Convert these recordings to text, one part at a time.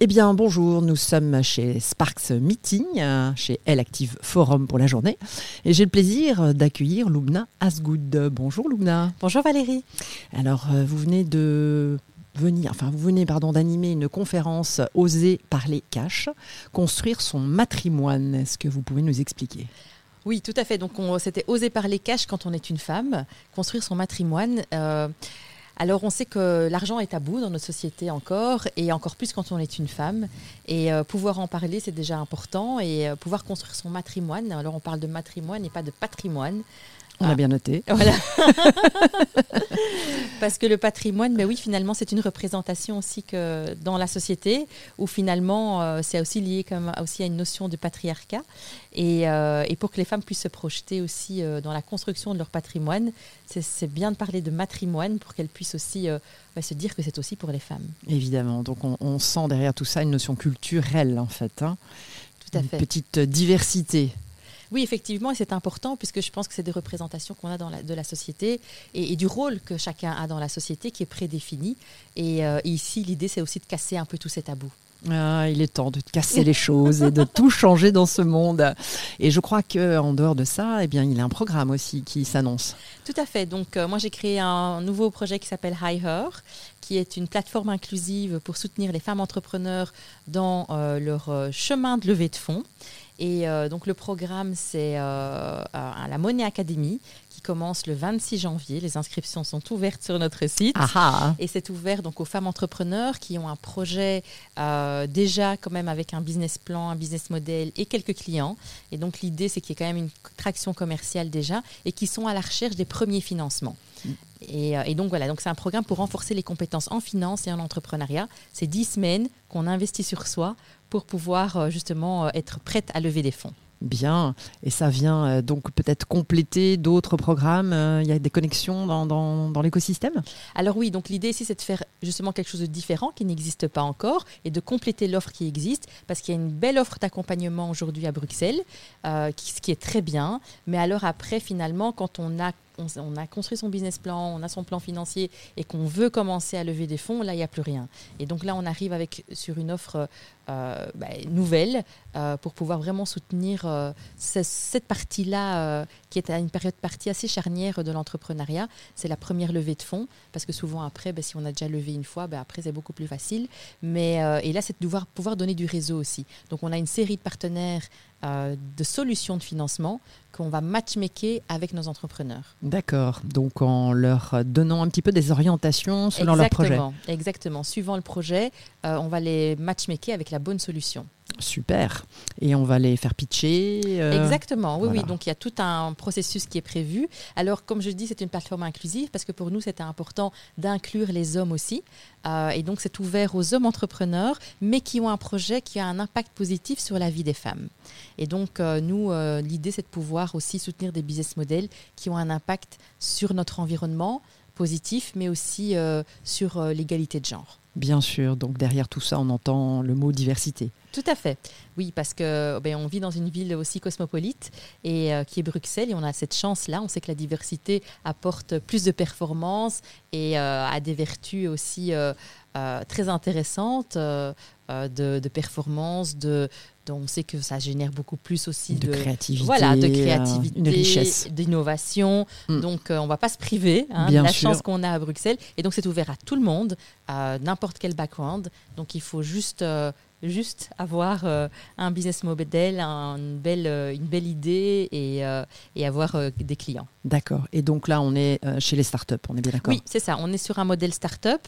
Eh bien, bonjour, nous sommes chez Sparks Meeting, chez Elle Active Forum pour la journée. Et j'ai le plaisir d'accueillir Loubna Asgoud. Bonjour Loubna. Bonjour Valérie. Alors, euh, vous venez de venir, enfin, vous venez, pardon, d'animer une conférence Oser parler cash, construire son matrimoine. Est-ce que vous pouvez nous expliquer? Oui, tout à fait. Donc, c'était oser parler cash quand on est une femme, construire son matrimoine. Euh, alors on sait que l'argent est tabou dans notre société encore, et encore plus quand on est une femme. Et euh, pouvoir en parler, c'est déjà important, et euh, pouvoir construire son matrimoine. Alors on parle de matrimoine et pas de patrimoine. On a ah. bien noté. Voilà. Parce que le patrimoine, mais oui, finalement, c'est une représentation aussi que dans la société, où finalement, euh, c'est aussi lié comme, aussi à une notion de patriarcat. Et, euh, et pour que les femmes puissent se projeter aussi euh, dans la construction de leur patrimoine, c'est bien de parler de matrimoine pour qu'elles puissent aussi bah, se dire que c'est aussi pour les femmes. Évidemment. Donc, on, sent derrière tout ça une notion culturelle, en fait. Hein. Tout à fait. Une petite diversité. Oui, effectivement, et c'est important puisque je pense que c'est des représentations qu'on a dans la, de la société et, du rôle que chacun a dans la société qui est prédéfini. Et, euh, ici, l'idée, c'est aussi de casser un peu tous ces tabous. Ah, il est temps de casser les choses et de tout changer dans ce monde. Et je crois qu'en dehors de ça, eh bien, il y a un programme aussi qui s'annonce. Tout à fait. Donc, euh, moi, j'ai créé un nouveau projet qui s'appelle High Her, qui est une plateforme inclusive pour soutenir les femmes entrepreneurs dans euh, leur chemin de levée de fonds. Et euh, donc le programme, c'est euh, la Monnaie Academy qui commence le 26 janvier. Les inscriptions sont ouvertes sur notre site. Et c'est ouvert donc aux femmes entrepreneurs qui ont un projet euh, déjà quand même avec un business plan, un business model et quelques clients. Et donc l'idée, c'est qu'il y ait quand même une traction commerciale déjà et qui sont à la recherche des premiers financements. Mm. Et, et, donc voilà, donc c'est un programme pour renforcer les compétences en finance et en entrepreneuriat. C'est 10 semaines qu'on investit sur soi pour pouvoir euh, justement euh, être prête à lever des fonds. Bien, et ça vient euh, donc peut-être compléter d'autres programmes. Il y a des connexions dans, dans, dans l'écosystème? Alors oui, donc l'idée ici, c'est de faire justement quelque chose de différent qui n'existe pas encore et de compléter l'offre qui existe parce qu'il y a une belle offre d'accompagnement aujourd'hui à Bruxelles, qui, ce qui est très bien. Mais alors après, finalement, quand on a on, a construit son business plan, on a son plan financier et qu'on veut commencer à lever des fonds, là, il n'y a plus rien. Et donc là, on arrive avec, sur une offre euh, bah, nouvelle euh, pour pouvoir vraiment soutenir euh, cette partie-là qui est à une période partie assez charnière de l'entrepreneuriat. C'est la première levée de fonds parce que souvent après, bah, si on a déjà levé une fois, bah, après c'est beaucoup plus facile. Mais, et là, c'est de pouvoir, pouvoir donner du réseau aussi. Donc on a une série de partenaires de solutions de financement qu'on va matchmaker avec nos entrepreneurs. D'accord. Donc en leur donnant un petit peu des orientations selon leur projet. Exactement. Suivant le projet, on va les matchmaker avec la bonne solution. Super. Et on va les faire pitcher. Euh, Exactement, oui, oui. Donc il y a tout un processus qui est prévu. Alors, comme je dis, c'est une plateforme inclusive parce que pour nous, c'était important d'inclure les hommes aussi. Euh, et donc, c'est ouvert aux hommes entrepreneurs, mais qui ont un projet qui a un impact positif sur la vie des femmes. Et donc, euh, nous, l'idée, c'est de pouvoir aussi soutenir des business models qui ont un impact sur notre environnement positif, mais aussi sur l'égalité de genre. Bien sûr, donc derrière tout ça, on entend le mot diversité. Tout à fait. Oui, parce que ben, on vit dans une ville aussi cosmopolite et euh, qui est Bruxelles et on a cette chance-là. On sait que la diversité apporte plus de performances et euh, a des vertus aussi euh, très euh, euh, de, de, performance, de, on sait que ça génère beaucoup plus aussi de, créativité, voilà, de créativité, une richesse, d'innovation. Mm. Donc euh, on va pas se priver hein, de la chance qu'on a à Bruxelles. Et donc c'est ouvert à tout le monde, à n'importe quel background. Donc il faut juste juste avoir un business model, une, belle, une belle idée et, et avoir des clients. D'accord. Et donc là, on est chez les startups, on est bien d'accord Oui, c'est ça. On est sur un modèle startup.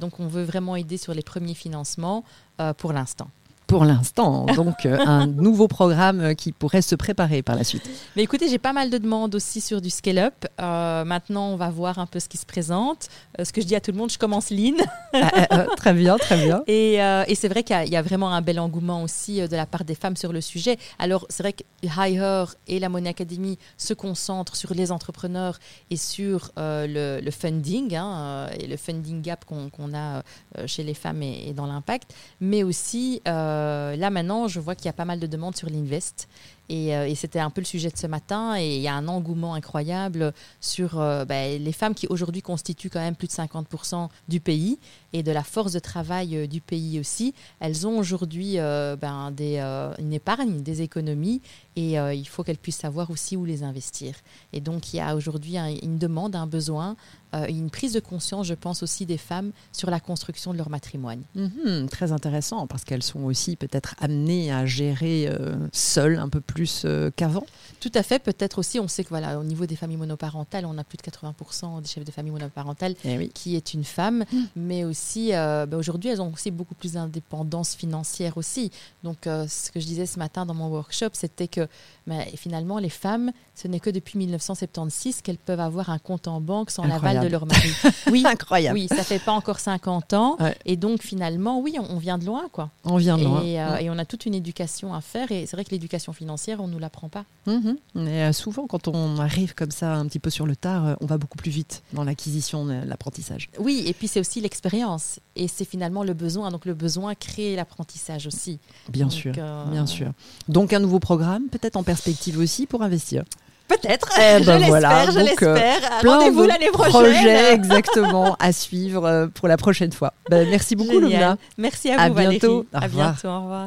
donc on veut vraiment aider sur les premiers financements euh, pour l'instant pour l'instant. Donc, euh, un nouveau programme euh, qui pourrait se préparer par la suite. Mais écoutez, j'ai pas mal de demandes aussi sur du scale-up. Euh, maintenant, on va voir un peu ce qui se présente. ce que je dis à tout le monde, je commence lean. Ah, ah, très bien, très bien. Et, et c'est vrai qu'il y, a vraiment un bel engouement aussi de la part des femmes sur le sujet. Alors, c'est vrai que Hire et la Money Academy se concentrent sur les entrepreneurs et sur le, funding, hein, et le funding gap qu'on a chez les femmes et, et dans l'impact, mais aussi... Euh, là maintenant, je vois qu'il y a pas mal de demandes sur l'Invest Et, euh, et c'était un peu le sujet de ce matin. Et il y a un engouement incroyable sur euh, ben, les femmes qui aujourd'hui constituent quand même plus de 50% du pays et de la force de travail euh, du pays aussi. Elles ont aujourd'hui ben, une épargne, des économies et il faut qu'elles puissent savoir aussi où les investir. Et donc il y a aujourd'hui un- une demande, un besoin, une prise de conscience, je pense aussi des femmes sur la construction de leur matrimoine. Mhm, très intéressant parce qu'elles sont aussi peut-être amenées à gérer seules un peu plus euh, qu'avant. Tout à fait. Peut-être aussi, on sait que voilà, au niveau des familles monoparentales, on a plus de 80% des chefs de famille monoparentales Eh oui. qui est une femme, mais aussi euh, bah, aujourd'hui elles ont aussi beaucoup plus d'indépendance financière aussi. Donc euh, ce que je disais ce matin dans mon workshop, c'était que bah, finalement les femmes, ce n'est que depuis 1976 qu'elles peuvent avoir un compte en banque sans l'aval de leur mari. Oui, Incroyable. oui, ça fait pas encore 50 ans, Ouais. et donc finalement, oui, on, on vient de loin, quoi. On vient de loin. Et, euh, et on a toute une éducation à faire, et c'est vrai que l'éducation financière, on nous l'apprend pas. Mhm. Et euh, souvent, quand on arrive comme ça un petit peu sur le tard, euh, on va beaucoup plus vite dans l'acquisition de l'apprentissage. Oui, et puis c'est aussi l'expérience. Et c'est finalement le besoin. Donc le besoin crée l'apprentissage aussi. Bien Donc, sûr. euh, Bien sûr. Donc un nouveau programme, peut-être en perspective aussi pour investir. Peut-être. Eh je ben l'espère, voilà, je l'espère. Plein Rendez-vous de l'année prochaine. projets exactement à suivre pour la prochaine fois. Ben, merci beaucoup Génial. Lumna. Merci à À vous, Valérie. bientôt. À bientôt. Au revoir.